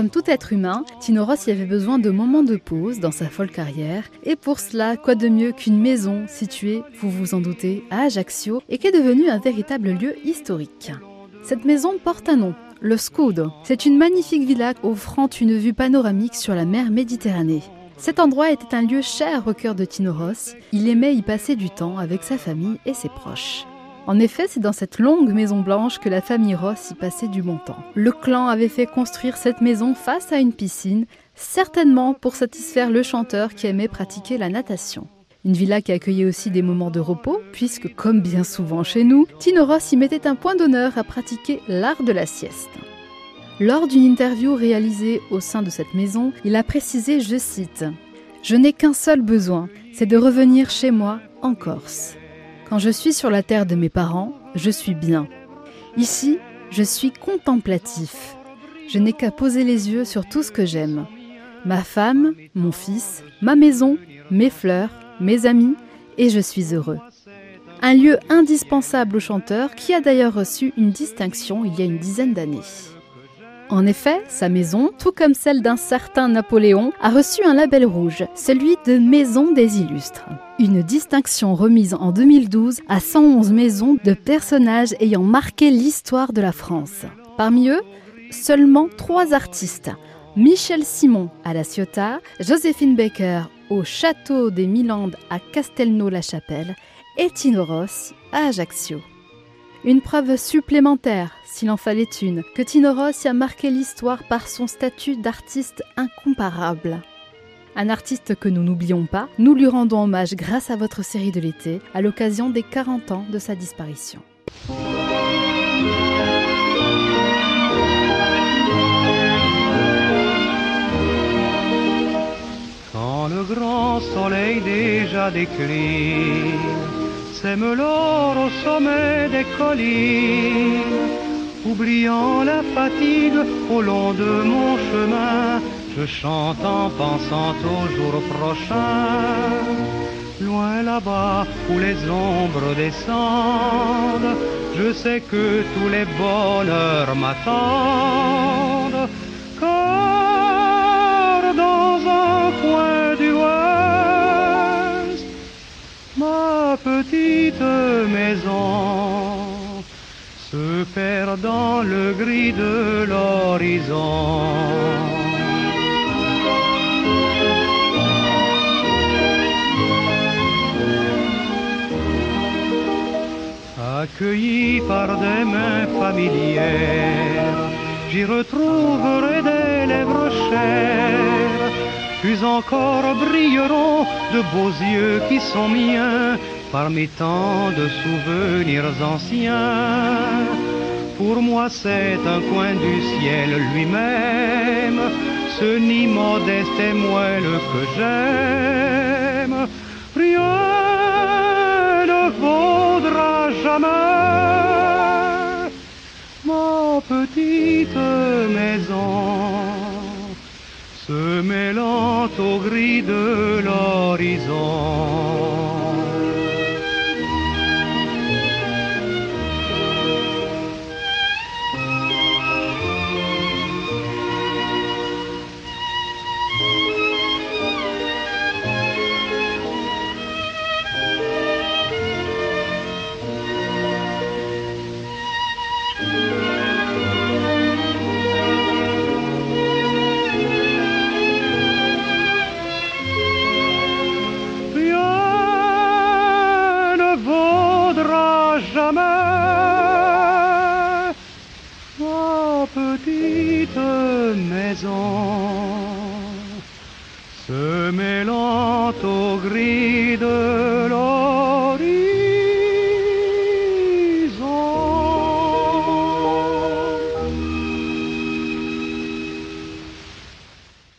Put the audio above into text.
Comme tout être humain, Tino Rossi avait besoin de moments de pause dans sa folle carrière, et pour cela, quoi de mieux qu'une maison située, vous vous en doutez, à Ajaccio, et qui est devenue un véritable lieu historique. Cette maison porte un nom, le Scudo. C'est une magnifique villa offrant une vue panoramique sur la mer Méditerranée. Cet endroit était un lieu cher au cœur de Tino Rossi. Il aimait y passer du temps avec sa famille et ses proches. En effet, c'est dans cette longue maison blanche que la famille Ross y passait du bon temps. Le clan avait fait construire cette maison face à une piscine, certainement pour satisfaire le chanteur qui aimait pratiquer la natation. Une villa qui accueillait aussi des moments de repos, puisque, comme bien souvent chez nous, Tino Ross y mettait un point d'honneur à pratiquer l'art de la sieste. Lors d'une interview réalisée au sein de cette maison, il a précisé, je cite, Je n'ai qu'un seul besoin, c'est de revenir chez moi, en Corse. Quand je suis sur la terre de mes parents, je suis bien. Ici, je suis contemplatif. Je n'ai qu'à poser les yeux sur tout ce que j'aime. Ma femme, mon fils, ma maison, mes fleurs, mes amis, et je suis heureux. Un lieu indispensable au chanteur qui a d'ailleurs reçu une distinction il y a une dizaine d'années. En effet, sa maison, tout comme celle d'un certain Napoléon, a reçu un label rouge, celui de Maison des Illustres. Une distinction remise en 2012 à 111 maisons de personnages ayant marqué l'histoire de la France. Parmi eux, seulement trois artistes. Michel Simon à La Ciotat, Joséphine Baker au Château des Milandes à Castelnau-la-Chapelle et Tino Ross à Ajaccio. Une preuve supplémentaire, s'il en fallait une, que Tino Rossi a marqué l'histoire par son statut d'artiste incomparable. Un artiste que nous n'oublions pas, nous lui rendons hommage grâce à votre série de l'été, à l'occasion des 40 ans de sa disparition. Quand le grand soleil déjà décline, sème l'or au sommet des collines. Oubliant la fatigue au long de mon chemin, je chante en pensant au jour prochain. Loin là-bas où les ombres descendent, je sais que tous les bonheurs m'attendent. Petite maison se perd dans le gris de l'horizon. Accueilli par des mains familières, j'y retrouverai des lèvres chères, puis encore brilleront de beaux yeux qui sont miens parmi tant de souvenirs anciens. Pour moi c'est un coin du ciel lui-même, ce nid modeste et moelle que j'aime. Rien ne vaudra jamais ma petite maison, se mêlant au gris de l'horizon. petite maison se mêlant au gris de l'orient.